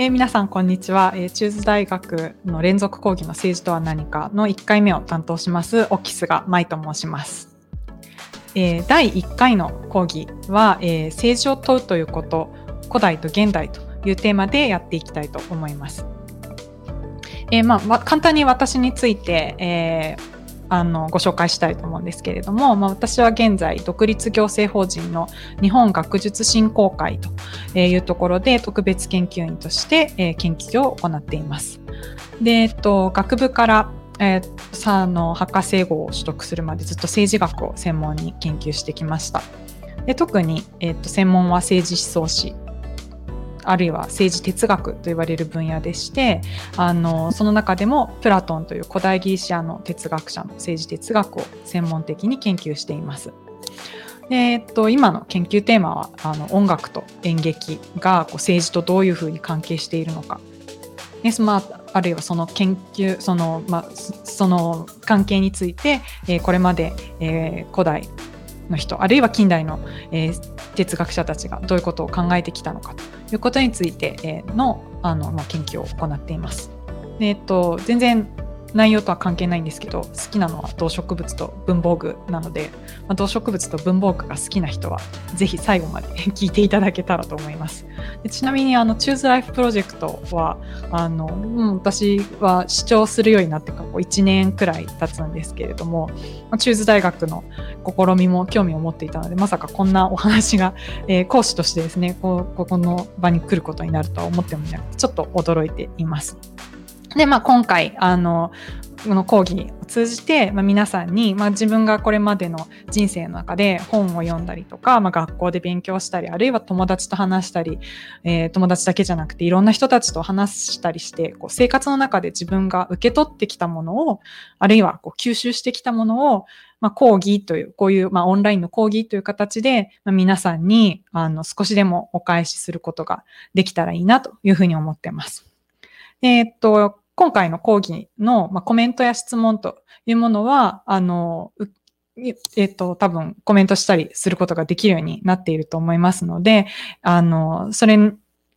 えー、皆さんこんにちは、えー、中津大学の連続講義の政治とは何かの1回目を担当しますオキスが舞と申します、えー、第1回の講義は、え政治を問うということ古代と現代というテーマでやっていきたいと思います。えまあ、簡単に私について、えー、あのご紹介したいと思うんですけれども、まあ、私は現在独立行政法人の日本学術振興会というところで特別研究員として、え研究を行っています。で、えっと、学部からえー、さあの博士号を取得するまでずっと政治学を専門に研究してきました。で特に、えーと専門は政治思想史あるいは政治哲学と言われる分野でしてあのその中でもプラトンという古代ギリシアの哲学者の政治哲学を専門的に研究しています。でえっと、今の研究テーマはあの音楽と演劇がこう政治とどういうふうに関係しているのかでまあ、あるいはその研究その,、まあ、その関係について、えー、これまで、えー、古代の人あるいは近代の、えー、哲学者たちがどういうことを考えてきたのかということについてのあの、まあ、研究を行っています。えっと、全然内容とは関係ないんですけど好きなのは動植物と文房具なので、まあ、動植物と文房具が好きな人はぜひ最後まで聞いていただけたらと思いますでちなみにあのチューズライフプロジェクトはあの、うん、私は視聴するようになってから1年くらい経つんですけれども、まあ、チューズ大学の試みも興味を持っていたのでまさかこんなお話が、えー、講師としてですねこここの場に来ることになるとは思ってもいなくてちょっと驚いています。で、まあ、今回あのこの講義を通じて、まあ、皆さんに、まあ、自分がこれまでの人生の中で本を読んだりとか、まあ、学校で勉強したりあるいは友達と話したり、えー、友達だけじゃなくていろんな人たちと話したりしてこう生活の中で自分が受け取ってきたものをあるいはこう吸収してきたものを、まあ、講義というこういう、まあ、オンラインの講義という形で、まあ、皆さんにあの少しでもお返しすることができたらいいなというふうに思ってます。えー、っと、今回の講義の、まあ、コメントや質問というものは、あの、えっ、と、多分コメントしたりすることができるようになっていると思いますので、あの、それに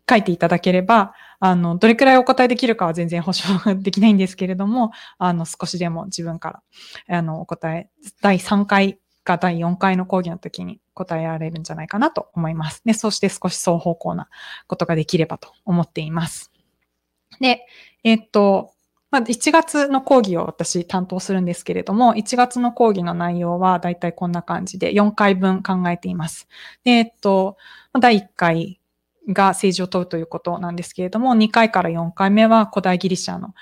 書いていただければ、あの、どれくらいお答えできるかは全然保証できないんですけれども、あの、少しでも自分から、あの、お答え、第3回か第4回の講義の時に答えられるんじゃないかなと思います。で、そして少し双方向なことができればと思っています。で、えっと、まあ、1月の講義を私担当するんですけれども、1月の講義の内容はだいたいこんな感じで4回分考えています。で、えっと、第1回が政治を問うということなんですけれども、2回から4回目は古代ギリシャの、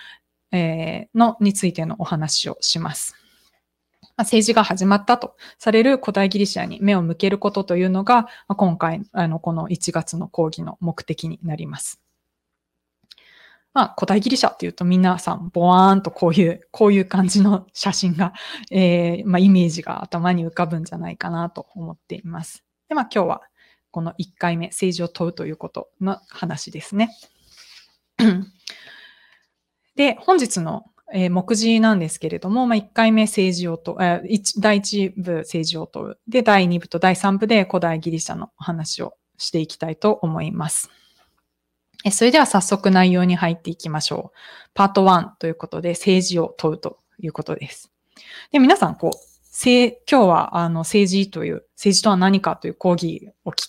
えー、のについてのお話をします。政治が始まったとされる古代ギリシャに目を向けることというのが、今回、あの、この1月の講義の目的になります。まあ、古代ギリシャっていうと皆さん、ボワーンとこういう、こういう感じの写真が、えー、まあ、イメージが頭に浮かぶんじゃないかなと思っています。で、まあ、今日はこの1回目、政治を問うということの話ですね。で、本日のえー、目次なんですけれども、まあ、1回目政治を問う、えー、第1部政治を問う。で、第2部と第3部で古代ギリシャの話をしていきたいと思います。えそれでは早速内容に入っていきましょう。パート1ということで政治を問うということです。で、皆さん、こう、今日はあの政治という、政治とは何かという講義を聞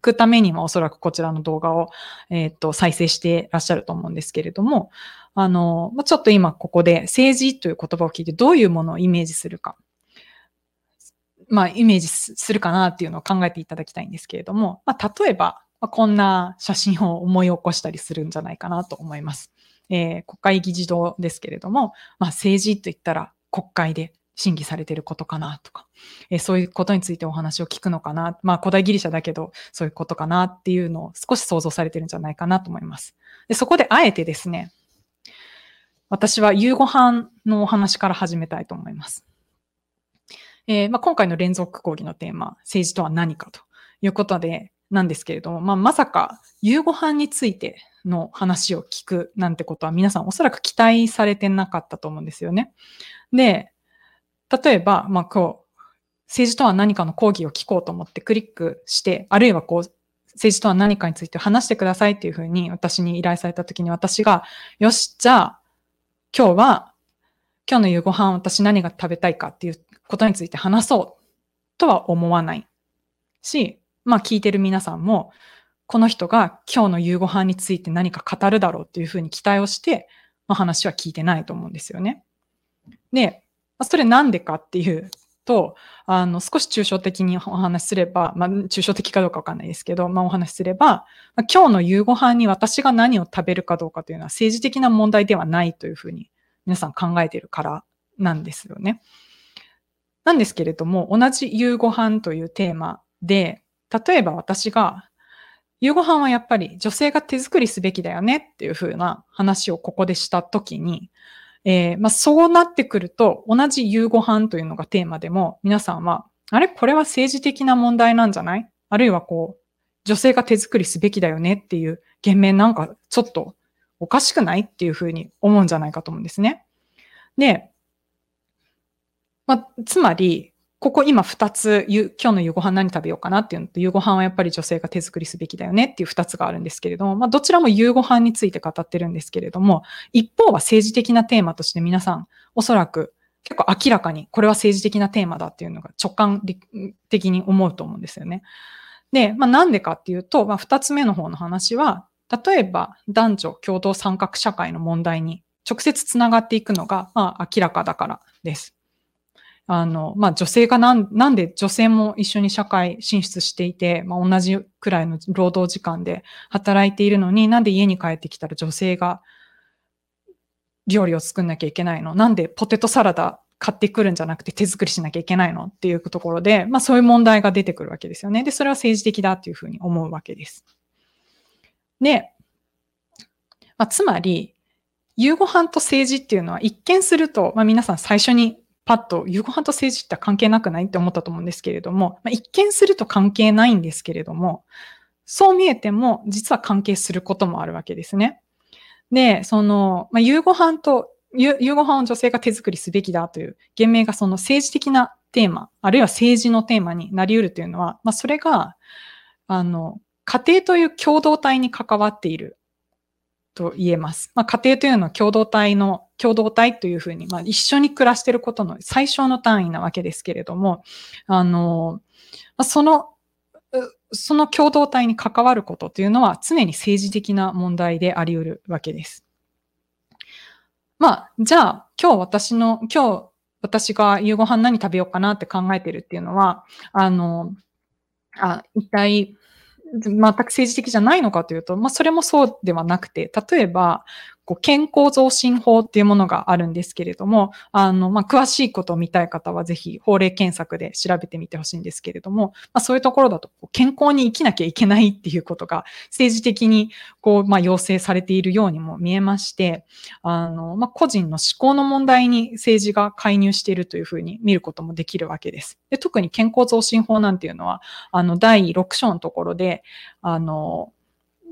くためにもおそらくこちらの動画を、えっ、ー、と再生していらっしゃると思うんですけれども、あの、ちょっと今ここで政治という言葉を聞いてどういうものをイメージするか。まあ、イメージするかなっていうのを考えていただきたいんですけれども、まあ、例えば、まあ、こんな写真を思い起こしたりするんじゃないかなと思います。えー、国会議事堂ですけれども、まあ、政治といったら国会で審議されていることかなとか、えー、そういうことについてお話を聞くのかな。まあ、古代ギリシャだけど、そういうことかなっていうのを少し想像されてるんじゃないかなと思います。でそこであえてですね、私は夕ご飯のお話から始めたいと思います。えーまあ、今回の連続講義のテーマ、政治とは何かということで、なんですけれども、まあ、まさか夕ご飯についての話を聞くなんてことは皆さんおそらく期待されてなかったと思うんですよね。で、例えば、まあ、こう、政治とは何かの講義を聞こうと思ってクリックして、あるいはこう、政治とは何かについて話してくださいっていうふうに私に依頼された時に私が、よし、じゃあ、今日は、今日の夕ご飯私何が食べたいかっていうことについて話そうとは思わないし、まあ聞いてる皆さんも、この人が今日の夕ご飯について何か語るだろうっていうふうに期待をして、まあ、話は聞いてないと思うんですよね。で、それなんでかっていうと、あの、少し抽象的にお話しすれば、まあ、抽象的かどうかわかんないですけど、まあ、お話しすれば、まあ、今日の夕ご飯に私が何を食べるかどうかというのは政治的な問題ではないというふうに皆さん考えているからなんですよね。なんですけれども、同じ夕ご飯というテーマで、例えば私が、夕ご飯はやっぱり女性が手作りすべきだよねっていうふうな話をここでしたときに、えー、まあ、そうなってくると、同じ夕ご飯というのがテーマでも、皆さんは、あれ？これは政治的な問題なんじゃない？あるいはこう、女性が手作りすべきだよねっていう言明なんかちょっとおかしくないっていうふうに思うんじゃないかと思うんですね。で、まあ、つまり、ここ今二つ、今日の夕ご飯何食べようかなっていうのと、夕ご飯はやっぱり女性が手作りすべきだよねっていう二つがあるんですけれども、まあどちらも夕ご飯について語ってるんですけれども、一方は政治的なテーマとして皆さん、おそらく結構明らかにこれは政治的なテーマだっていうのが直感的に思うと思うんですよね。で、まあなんでかっていうと、まあ二つ目の方の話は、例えば男女共同参画社会の問題に直接つながっていくのが、まあ明らかだからです。あの、まあ、女性がなん、なんで女性も一緒に社会進出していて、まあ、同じくらいの労働時間で働いているのに、なんで家に帰ってきたら女性が料理を作んなきゃいけないの？なんでポテトサラダ買ってくるんじゃなくて手作りしなきゃいけないの？っていうところで、まあそういう問題が出てくるわけですよね。で、それは政治的だっていうふうに思うわけです。で、まあ、つまり、夕ご飯と政治っていうのは一見すると、まあ皆さん最初にパッと夕ご飯と政治って関係なくないって思ったと思うんですけれども、まあ、一見すると関係ないんですけれども、そう見えても実は関係することもあるわけですね。で、その、まあ、夕ご飯と、夕ご飯を女性が手作りすべきだという言明がその政治的なテーマ、あるいは政治のテーマになり得るというのは、まあ、それが、あの、家庭という共同体に関わっていると言えます。まあ、家庭というのは共同体の、共同体というふうに、まあ、一緒に暮らしていることの最小の単位なわけですけれども、あの、その、その共同体に関わることというのは常に政治的な問題であり得るわけです。まあ、じゃあ、今日私の、今日私が夕ご飯何食べようかなって考えてるっていうのは、あの、あ一体全く政治的じゃないのかというと、まあ、それもそうではなくて、例えば、こう健康増進法っていうものがあるんですけれども、あの、まあ、詳しいことを見たい方はぜひ法令検索で調べてみてほしいんですけれども、まあ、そういうところだと健康に生きなきゃいけないっていうことが政治的にこう、まあ、要請されているようにも見えまして、あの、まあ、個人の思考の問題に政治が介入しているというふうに見ることもできるわけです。で特に健康増進法なんていうのは、あの、第6章のところで、あの、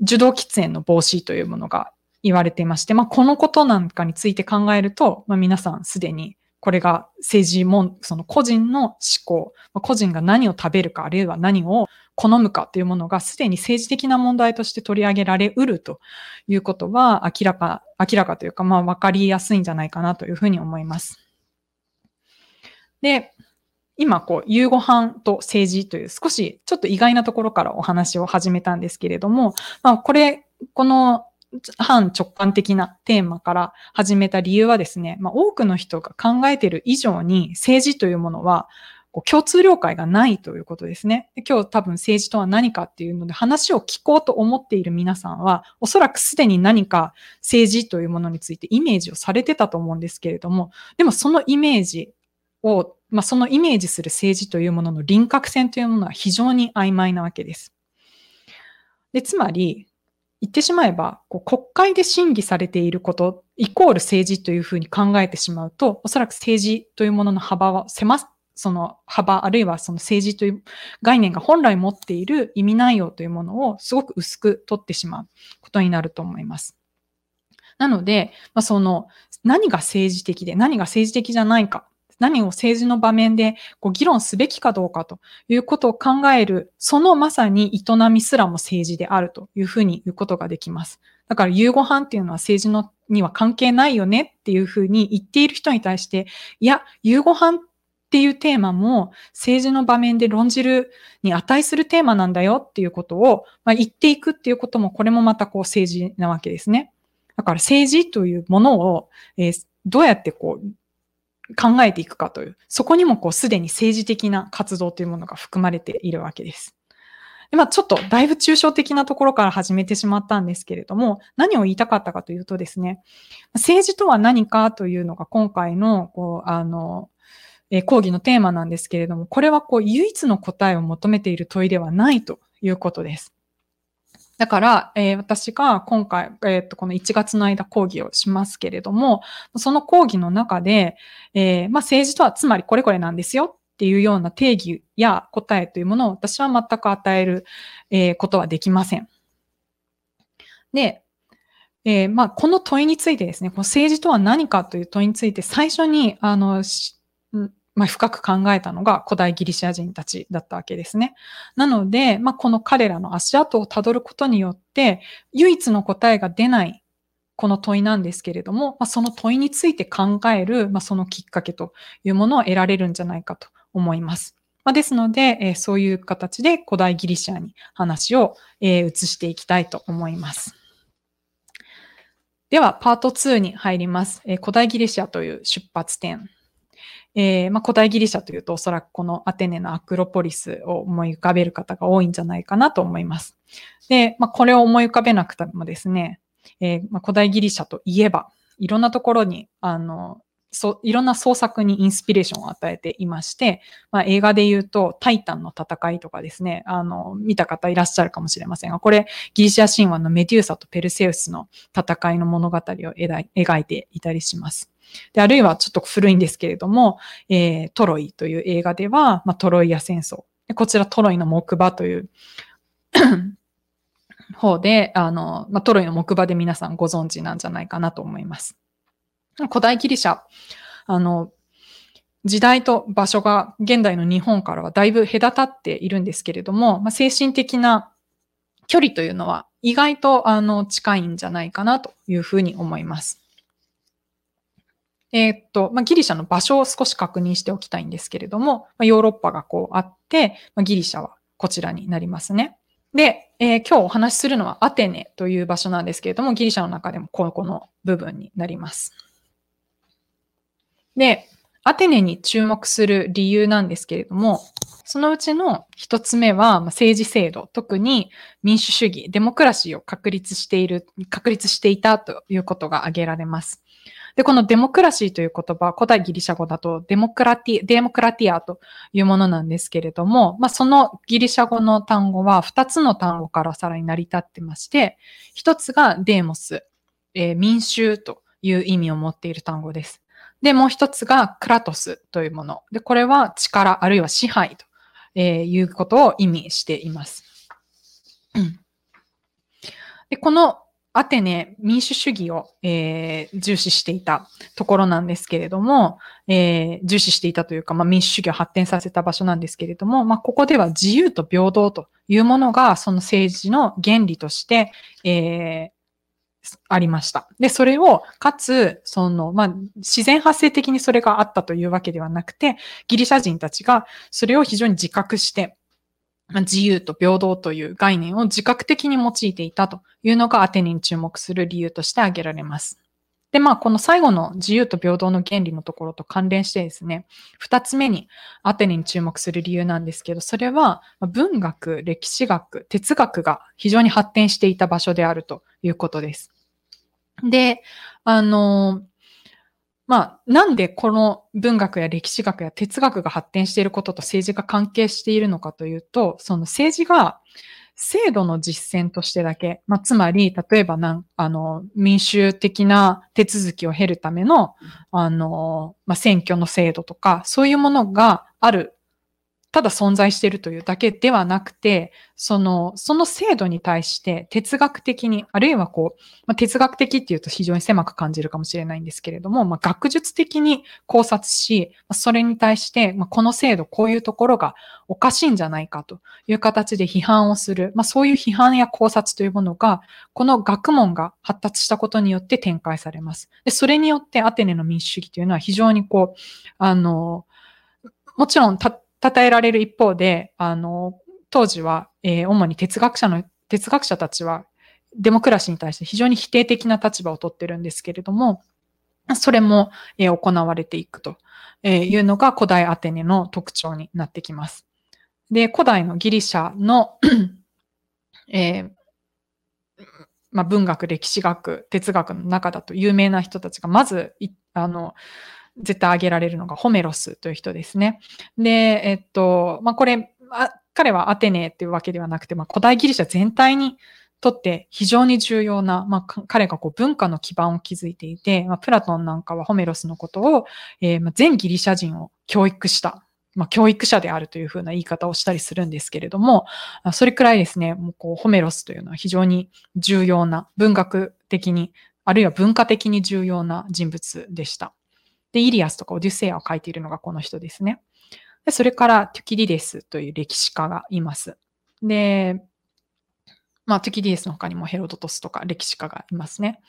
受動喫煙の防止というものが言われていまして、まあ、このことなんかについて考えると、まあ、皆さんすでにこれが政治も、その個人の思考、まあ、個人が何を食べるか、あるいは何を好むかというものがすでに政治的な問題として取り上げられうるということは明らか、明らかというか、まあ、わかりやすいんじゃないかなというふうに思います。で、今、こう、夕ご飯と政治という少しちょっと意外なところからお話を始めたんですけれども、まあ、これ、この反直感的なテーマから始めた理由はですね、まあ、多くの人が考えている以上に政治というものは共通了解がないということですね。今日多分政治とは何かっていうので話を聞こうと思っている皆さんは、おそらくすでに何か政治というものについてイメージをされてたと思うんですけれども、でもそのイメージを、まあ、そのイメージする政治というものの輪郭線というものは非常に曖昧なわけです。で、つまり、言ってしまえば、こう国会で審議されていることイコール政治というふうに考えてしまうと、おそらく政治というものの幅は狭その幅、あるいはその政治という概念が本来持っている意味内容というものをすごく薄く取ってしまうことになると思います。なので、まあ、その何が政治的で何が政治的じゃないか何を政治の場面でこう議論すべきかどうかということを考える、そのまさに営みすらも政治であるというふうに言うことができます。だから夕ご飯っていうのは政治のには関係ないよねっていうふうに言っている人に対して、いや、夕ご飯っていうテーマも政治の場面で論じるに値するテーマなんだよっていうことを、まあ、言っていくっていうことも、これもまたこう政治なわけですね。だから政治というものを、えー、どうやってこう考えていくかという、そこにもこうすでに政治的な活動というものが含まれているわけです。でまあ、ちょっとだいぶ抽象的なところから始めてしまったんですけれども、何を言いたかったかというとですね、政治とは何かというのが今回の、こう、あの、えー、講義のテーマなんですけれども、これはこう唯一の答えを求めている問いではないということです。だから、えー、私が今回、えー、とこの1月の間講義をしますけれども、その講義の中で、えー、まあ、政治とはつまりこれこれなんですよっていうような定義や答えというものを私は全く与える、えことはできません。で、えまあ、この問いについてですね、この政治とは何かという問いについて最初に、あの、まあ、深く考えたのが古代ギリシャ人たちだったわけですね。なので、まあ、この彼らの足跡をたどることによって、唯一の答えが出ないこの問いなんですけれども、まあ、その問いについて考える、まあ、そのきっかけというものを得られるんじゃないかと思います。まあ、ですので、えー、そういう形で古代ギリシャに話を、えー、移していきたいと思います。では、パート2に入ります。えー、古代ギリシャという出発点えー、まあ、古代ギリシャというとおそらくこのアテネのアクロポリスを思い浮かべる方が多いんじゃないかなと思います。で、まあ、これを思い浮かべなくてもですね、えー、まあ、古代ギリシャといえば、いろんなところに、あの、そいろんな創作にインスピレーションを与えていまして、まあ、映画で言うと、タイタンの戦いとかですね、あの、見た方いらっしゃるかもしれませんが、これ、ギリシャ神話のメデューサとペルセウスの戦いの物語を描いていたりします。で、あるいはちょっと古いんですけれども、えー、トロイという映画では、まあ、トロイア戦争。こちらトロイの木馬という 方で、あの、まあ、トロイの木馬で皆さんご存知なんじゃないかなと思います。古代ギリシャ、あの、時代と場所が現代の日本からはだいぶ隔たっているんですけれども、まあ、精神的な距離というのは意外とあの近いんじゃないかなというふうに思います。えー、っと、まあ、ギリシャの場所を少し確認しておきたいんですけれども、まあ、ヨーロッパがこうあって、まあ、ギリシャはこちらになりますね。で、えー、今日お話しするのはアテネという場所なんですけれども、ギリシャの中でもここの部分になります。で、アテネに注目する理由なんですけれども、そのうちの一つ目は政治制度、特に民主主義、デモクラシーを確立している、確立していたということが挙げられます。で、このデモクラシーという言葉、古代ギリシャ語だとデモクラティ、デモクラティアというものなんですけれども、まあ、そのギリシャ語の単語は2つの単語からさらに成り立ってまして、1つがデーモス、えー、民衆という意味を持っている単語です。で、もう一つがクラトスというもの。で、これは力あるいは支配と、えいうことを意味しています。でこのアテネ民主主義を、えー、重視していたところなんですけれども、えー、重視していたというか、まあ、民主主義を発展させた場所なんですけれども、まあ、ここでは自由と平等というものがその政治の原理として、えー、ありました。で、それを、かつ、その、まあ、自然発生的にそれがあったというわけではなくて、ギリシャ人たちがそれを非常に自覚して、自由と平等という概念を自覚的に用いていたというのがアテネに注目する理由として挙げられます。で、まあ、この最後の自由と平等の原理のところと関連してですね、二つ目にアテネに注目する理由なんですけど、それは文学、歴史学、哲学が非常に発展していた場所であるということです。で、あの、まあ、なんでこの文学や歴史学や哲学が発展していることと政治が関係しているのかというと、その政治が制度の実践としてだけ、まあ、つまり、例えばなん、あの、民主的な手続きを経るための、あの、まあ、選挙の制度とか、そういうものがあるただ存在しているというだけではなくて、その、その制度に対して哲学的に、あるいはこう、まあ、哲学的っていうと非常に狭く感じるかもしれないんですけれども、まあ、学術的に考察し、それに対して、まあ、この制度、こういうところがおかしいんじゃないかという形で批判をする、まあ、そういう批判や考察というものが、この学問が発達したことによって展開されます。で、それによってアテネの民主主義というのは非常にこう、あの、もちろんた、称えられる一方で、あの、当時は、えー、主に哲学者の、哲学者たちは、デモクラシーに対して非常に否定的な立場をとってるんですけれども、それも、えー、行われていくというのが古代アテネの特徴になってきます。で、古代のギリシャのえー、まあ、文学、歴史学、哲学の中だと有名な人たちが、まず、あの、絶対挙げられるのがホメロスという人ですね。で、えっと、まあ、これ、彼はアテネっていうわけではなくて、まあ、古代ギリシャ全体にとって非常に重要な、まあ、彼がこう文化の基盤を築いていて、まあ、プラトンなんかはホメロスのことを、えー、まあ全ギリシャ人を教育した、まあ、教育者であるというふうな言い方をしたりするんですけれども、それくらいですね、もうこうホメロスというのは非常に重要な、文学的に、あるいは文化的に重要な人物でした。で、イリアスとかオデュセアを書いているのがこの人ですね。で、それからトゥキリデスという歴史家がいます。で、まあ、トゥキリデスの他にもヘロドトスとか歴史家がいますね。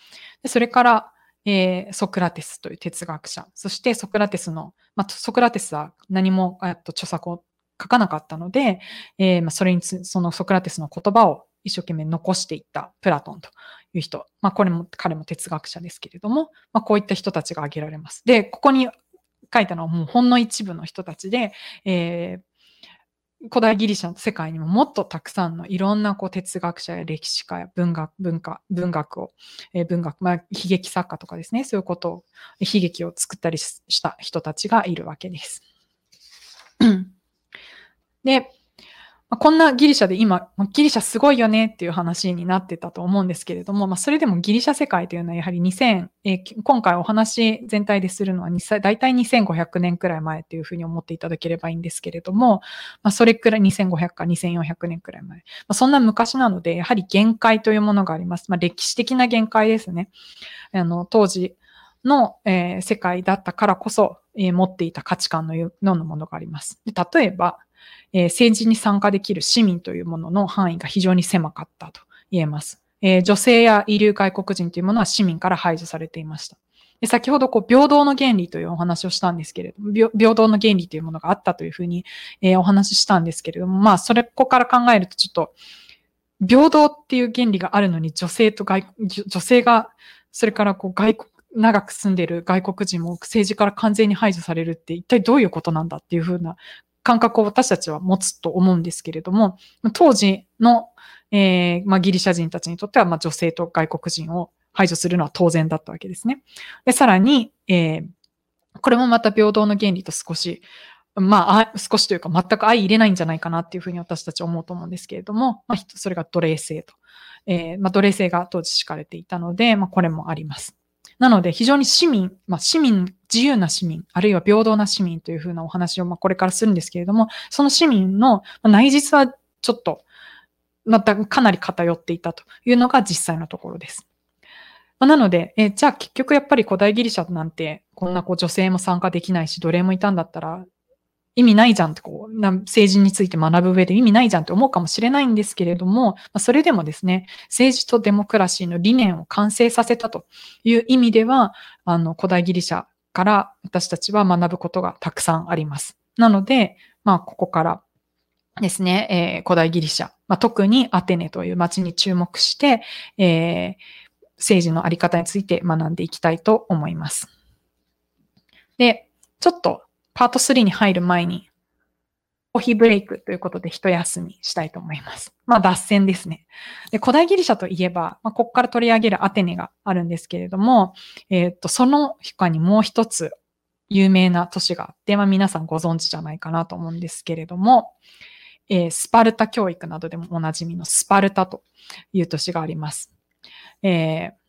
でそれから、えー、ソクラテスという哲学者。そしてソクラテスの、まあ、ソクラテスは何も、と、著作を書かなかったので、えー、まあ、それにつ、そのソクラテスの言葉を一生懸命残していったプラトンという人。まあ、これも、彼も哲学者ですけれども、まあ、こういった人たちが挙げられます。で、ここに書いたのはもうほんの一部の人たちで、えー、古代ギリシャの世界にももっとたくさんのいろんなこう哲学者や歴史家や文学、文化、文学を、えー、文学、まあ、悲劇作家とかですね、そういうことを、悲劇を作ったりした人たちがいるわけです。で、まあ、こんなギリシャで今、ギリシャすごいよねっていう話になってたと思うんですけれども、まあ、それでもギリシャ世界というのはやはり2000、えー、今回お話全体でするのは大体2500年くらい前っていうふうに思っていただければいいんですけれども、まあ、それくらい2500か2400年くらい前。まあ、そんな昔なので、やはり限界というものがあります。まあ、歴史的な限界ですね。あの、当時の、えー、世界だったからこそ、えー、持っていた価値観のようなものがあります。で例えば、えー、政治に参加できる市民というものの範囲が非常に狭かったと言えます。え、女性や遺留外国人というものは市民から排除されていました。で先ほどこう平等の原理というお話をしたんですけれども、平等の原理というものがあったというふうに、え、お話ししたんですけれども、まあ、それ、ここから考えるとちょっと、平等っていう原理があるのに女性と外、女性が、それからこう外国、長く住んでる外国人も政治から完全に排除されるって一体どういうことなんだっていうふうな感覚を私たちは持つと思うんですけれども、当時の、えー、まあ、ギリシャ人たちにとっては、まあ、女性と外国人を排除するのは当然だったわけですね。で、さらに、えー、これもまた平等の原理と少し、まあ、少しというか全く相入れないんじゃないかなっていうふうに私たち思うと思うんですけれども、まあ、それが奴隷制と。えー、まあ、奴隷制が当時敷かれていたので、まあ、これもあります。なので、非常に市民、まあ、市民、自由な市民、あるいは平等な市民というふうなお話を、まあ、これからするんですけれども、その市民の内実はちょっと、またかなり偏っていたというのが実際のところです。ま、なので、えじゃあ結局やっぱり古代ギリシャなんて、こんなこう女性も参加できないし、奴隷もいたんだったら、意味ないじゃんってこう、政治について学ぶ上で意味ないじゃんって思うかもしれないんですけれども、それでもですね、政治とデモクラシーの理念を完成させたという意味では、あの、古代ギリシャから私たちは学ぶことがたくさんあります。なので、まあ、ここからですね、えー、古代ギリシャ、まあ、特にアテネという街に注目して、えー、政治のあり方について学んでいきたいと思います。で、ちょっとパート3に入る前に、コーヒーブレイクということで一休みしたいと思います。まあ脱線ですね。で古代ギリシャといえば、まあ、ここから取り上げるアテネがあるんですけれども、えっ、と、その他にもう一つ有名な都市があって、まあ皆さんご存知じゃないかなと思うんですけれども、えー、スパルタ教育などでもおなじみのスパルタという都市があります。えー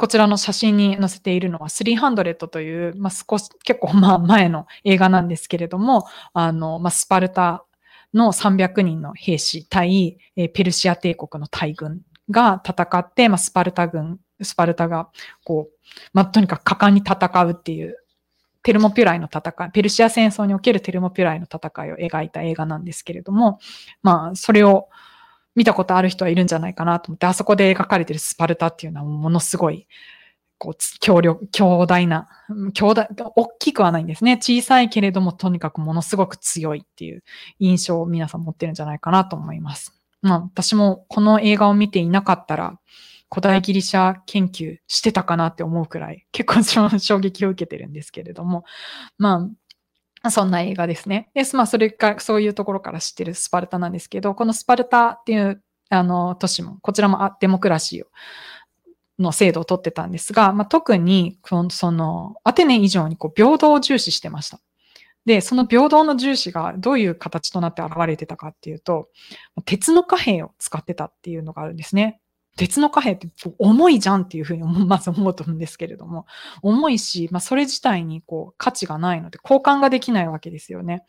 こちらの写真に載せているのは300という、まあ、少し、結構まあ前の映画なんですけれども、あの、まあ、スパルタの300人の兵士対、えペルシア帝国の大軍が戦って、まあ、スパルタ軍、スパルタが、こう、まあ、とにかく果敢に戦うっていう、テルモピュライの戦い、ペルシア戦争におけるテルモピュライの戦いを描いた映画なんですけれども、まあ、それを見たことある人はいるんじゃないかなと思って、あそこで描かれてるスパルタっていうのはものすごい、こう、強力、強大な、強大、大きくはないんですね。小さいけれども、とにかくものすごく強いっていう印象を皆さん持ってるんじゃないかなと思います。まあ、私もこの映画を見ていなかったら、古代ギリシャ研究してたかなって思うくらい、結構衝撃を受けてるんですけれども、まあ、そんな映画ですね。で、まあ、それか、そういうところから知ってるスパルタなんですけど、このスパルタっていう、あの、都市も、こちらもデモクラシー、の制度をとってたんですが、まあ、特に、その、アテネ以上にこう平等を重視してました。で、その平等の重視がどういう形となって現れてたかっていうと、鉄の貨幣を使ってたっていうのがあるんですね。鉄の貨幣って重いじゃんっていうふうに まず思うと思うんですけれども、重いし、まあ、それ自体にこう価値がないので交換ができないわけですよね。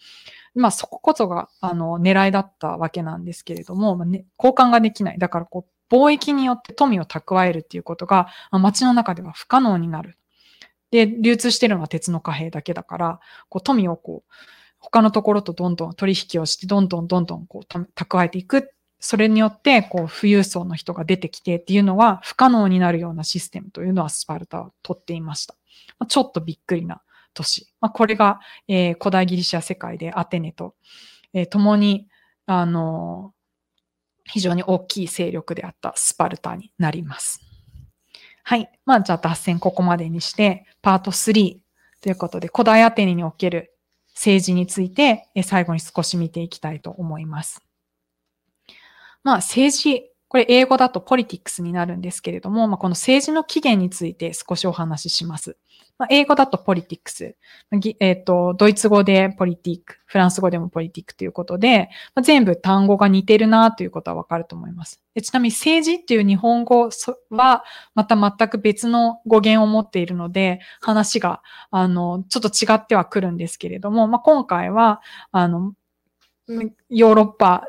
まあ、そここそが、あの、狙いだったわけなんですけれども、まあね、交換ができない。だからこう、貿易によって富を蓄えるっていうことが、まあ、街の中では不可能になる。で、流通してるのは鉄の貨幣だけだから、こう富をこう、他のところとどんどん取引をして、どんどんどんどんこう蓄えていく。それによって、こう、富裕層の人が出てきてっていうのは不可能になるようなシステムというのはスパルタは取っていました。ま、ちょっとびっくりな都市。まあ、これが、えー、古代ギリシャ世界でアテネと、えー、共に、あのー、非常に大きい勢力であったスパルタになります。はい。まあ、じゃあ脱線ここまでにして、パート3ということで、古代アテネにおける政治についてえ、最後に少し見ていきたいと思います。まあ、政治これ英語だとポリティックスになるんですけれども、まあ、この政治の起源について少しお話しします。まあ、英語だとポリティックス、えっ、ー、と、ドイツ語でポリティック、フランス語でもポリティックということで、まあ、全部単語が似てるなということはわかると思います。でちなみに政治っていう日本語はまた全く別の語源を持っているので、話が、あの、ちょっと違ってはくるんですけれども、まあ、今回は、あの、ヨーロッパ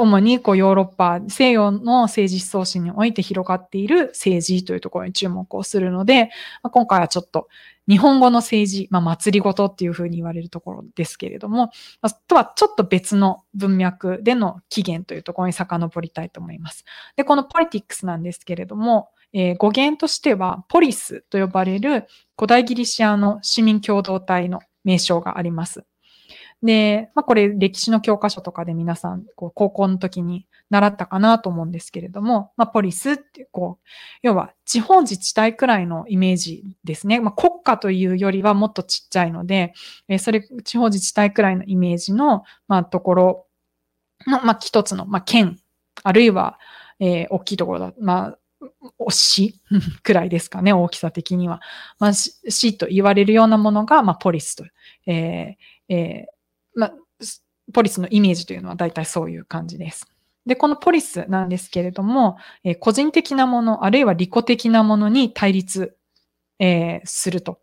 主にこうヨーロッパ、西洋の政治思想史において広がっている政治というところに注目をするので、まあ、今回はちょっと日本語の政治、まあ、祭りごとっていうふうに言われるところですけれども、まあ、とはちょっと別の文脈での起源というところに遡りたいと思います。で、このポリティックスなんですけれども、えー、語源としては、ポリスと呼ばれる古代ギリシアの市民共同体の名称があります。で、まあこれ歴史の教科書とかで皆さん、こう高校の時に習ったかなと思うんですけれども、まあポリスってこう、要は地方自治体くらいのイメージですね。まあ国家というよりはもっとちっちゃいので、えそれ地方自治体くらいのイメージの、まあところの、まあ一つの、まあ県、あるいは、えー、大きいところだ、まあ市 くらいですかね、大きさ的には。まあ、市と言われるようなものが、まあ、ポリスと、えーえー、ポリスのイメージというのは大体そういう感じです。で、このポリスなんですけれども、えー、個人的なもの、あるいは利己的なものに対立、えー、すると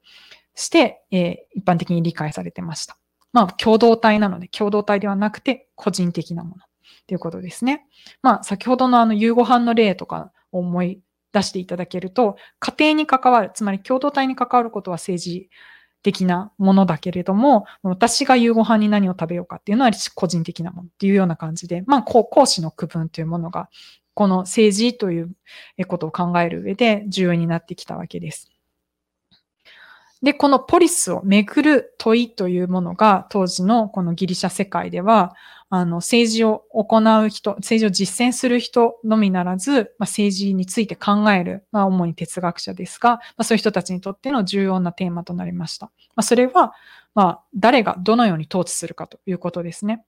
して、えー、一般的に理解されてました。まあ、共同体なので、共同体ではなくて個人的なものということですね。まあ、先ほどのあの夕ご飯の例とかを思い出していただけると、家庭に関わる、つまり共同体に関わることは政治的なものだけれども、私が夕ご飯に何を食べようかっていうのは個人的なものっていうような感じで、まあ、講師の区分というものが、この政治ということを考える上で重要になってきたわけです。で、このポリスをめぐる問いというものが当時のこのギリシャ世界では、あの、政治を行う人、政治を実践する人のみならず、まあ、政治について考える、まあ、主に哲学者ですが、まあ、そういう人たちにとっての重要なテーマとなりました。まあ、それは、まあ、誰がどのように統治するかということですね。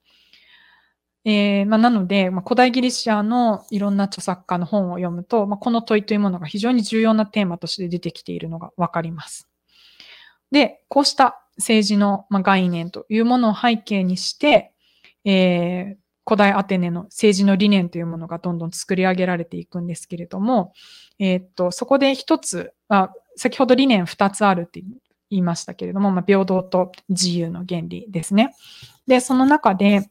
えーまあ、なので、まあ、古代ギリシアのいろんな著作家の本を読むと、まあ、この問いというものが非常に重要なテーマとして出てきているのがわかります。で、こうした政治の概念というものを背景にして、えー、古代アテネの政治の理念というものがどんどん作り上げられていくんですけれども、えー、っと、そこで一つ、あ先ほど理念二つあるって言いましたけれども、まあ、平等と自由の原理ですね。で、その中で、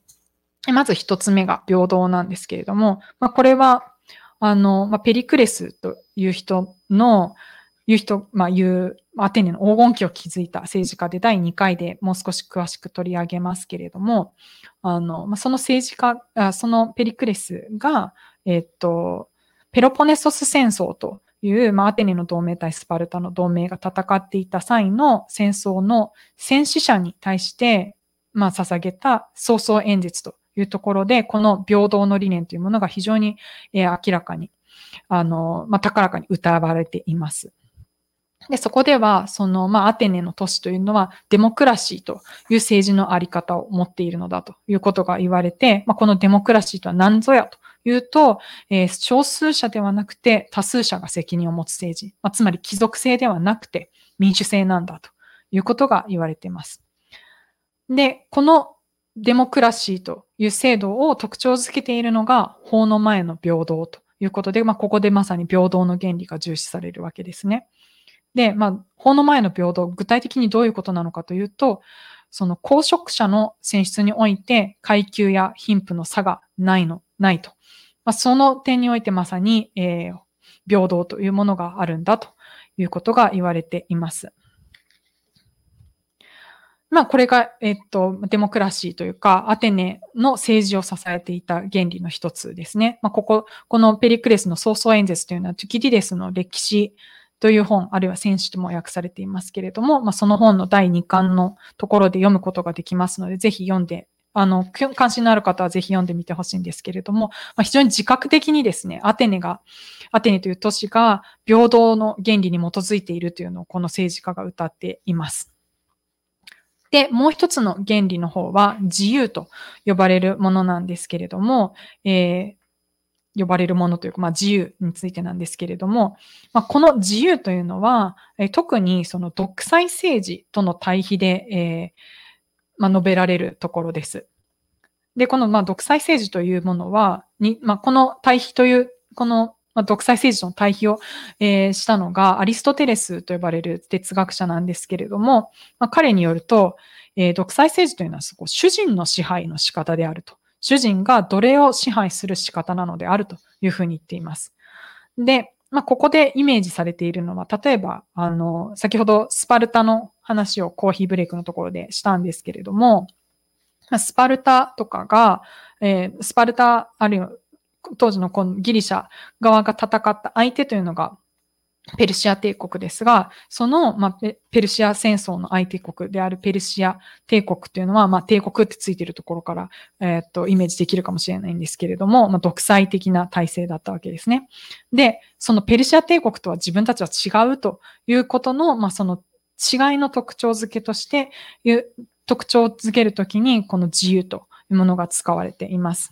まず一つ目が平等なんですけれども、まあ、これは、あの、まあ、ペリクレスという人の、いう人、まあ、いう、アテネの黄金期を築いた政治家で第2回でもう少し詳しく取り上げますけれども、あの、まあ、その政治家、あそのペリクレスが、えっと、ペロポネソス戦争という、まあ、アテネの同盟対スパルタの同盟が戦っていた際の戦争の戦死者に対して、まあ、捧げた早々演説というところで、この平等の理念というものが非常に、えー、明らかに、あの、まあ、高らかに歌われています。で、そこでは、その、まあ、アテネの都市というのは、デモクラシーという政治のあり方を持っているのだということが言われて、まあ、このデモクラシーとは何ぞやというと、えー、少数者ではなくて多数者が責任を持つ政治、まあ、つまり貴族制ではなくて民主制なんだということが言われています。で、このデモクラシーという制度を特徴づけているのが法の前の平等ということで、まあ、ここでまさに平等の原理が重視されるわけですね。で、まあ、法の前の平等、具体的にどういうことなのかというと、その公職者の選出において階級や貧富の差がないの、ないと。まあ、その点においてまさに、えー、平等というものがあるんだということが言われています。まあ、これが、えっと、デモクラシーというか、アテネの政治を支えていた原理の一つですね。まあ、ここ、このペリクレスの早々演説というのは、トゥキディデスの歴史という本、あるいは戦士とも訳されていますけれども、まあ、その本の第2巻のところで読むことができますので、ぜひ読んで、あの、関心のある方はぜひ読んでみてほしいんですけれども、まあ、非常に自覚的にですね、アテネが、アテネという都市が平等の原理に基づいているというのをこの政治家が歌っています。で、もう一つの原理の方は自由と呼ばれるものなんですけれども、えー、呼ばれるものというか、まあ、自由についてなんですけれども、まあ、この自由というのは、えー、特にその独裁政治との対比で、えーまあ、述べられるところです。で、この、まあ、独裁政治というものは、にまあ、この対比という、このま、独裁政治との対比を、えー、したのがアリストテレスと呼ばれる哲学者なんですけれども、まあ、彼によると、えー、独裁政治というのはそこ主人の支配の仕方であると。主人が奴隷を支配する仕方なのであるというふうに言っています。で、まあ、ここでイメージされているのは、例えば、あの、先ほどスパルタの話をコーヒーブレイクのところでしたんですけれども、スパルタとかが、えー、スパルタ、あるいは当時のこのギリシャ側が戦った相手というのがペルシア帝国ですが、その、まあ、ペルシア戦争の相手国であるペルシア帝国というのは、まあ、帝国ってついてるところから、えー、っと、イメージできるかもしれないんですけれども、まあ、独裁的な体制だったわけですね。で、そのペルシア帝国とは自分たちは違うということの、まあ、その違いの特徴付けとして、特徴付けるときに、この自由というものが使われています。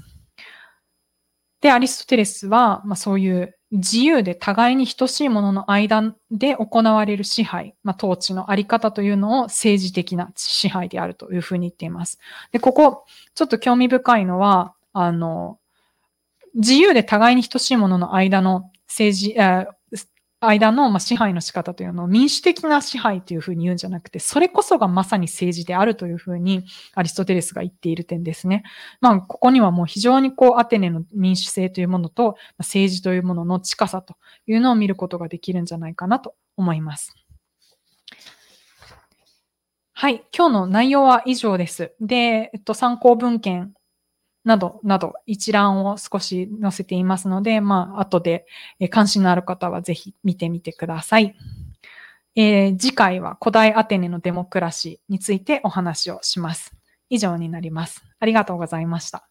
で、アリストテレスは、まあ、そういう自由で互いに等しいものの間で行われる支配、まあ、統治のあり方というのを政治的な支配であるというふうに言っています。で、ここ、ちょっと興味深いのは、あの、自由で互いに等しいものの間の政治、間の、ま支配の仕方というのを民主的な支配というふうに言うんじゃなくて、それこそがまさに政治であるというふうにアリストテレスが言っている点ですね。まあ、ここにはもう非常にこう、アテネの民主制というものと、政治というものの近さというのを見ることができるんじゃないかなと思います。はい。今日の内容は以上です。で、えっと、参考文献など、など、一覧を少し載せていますので、まあ、後で、え関心のある方はぜひ見てみてください。えー、次回は古代アテネのデモクラシーについてお話をします。以上になります。ありがとうございました。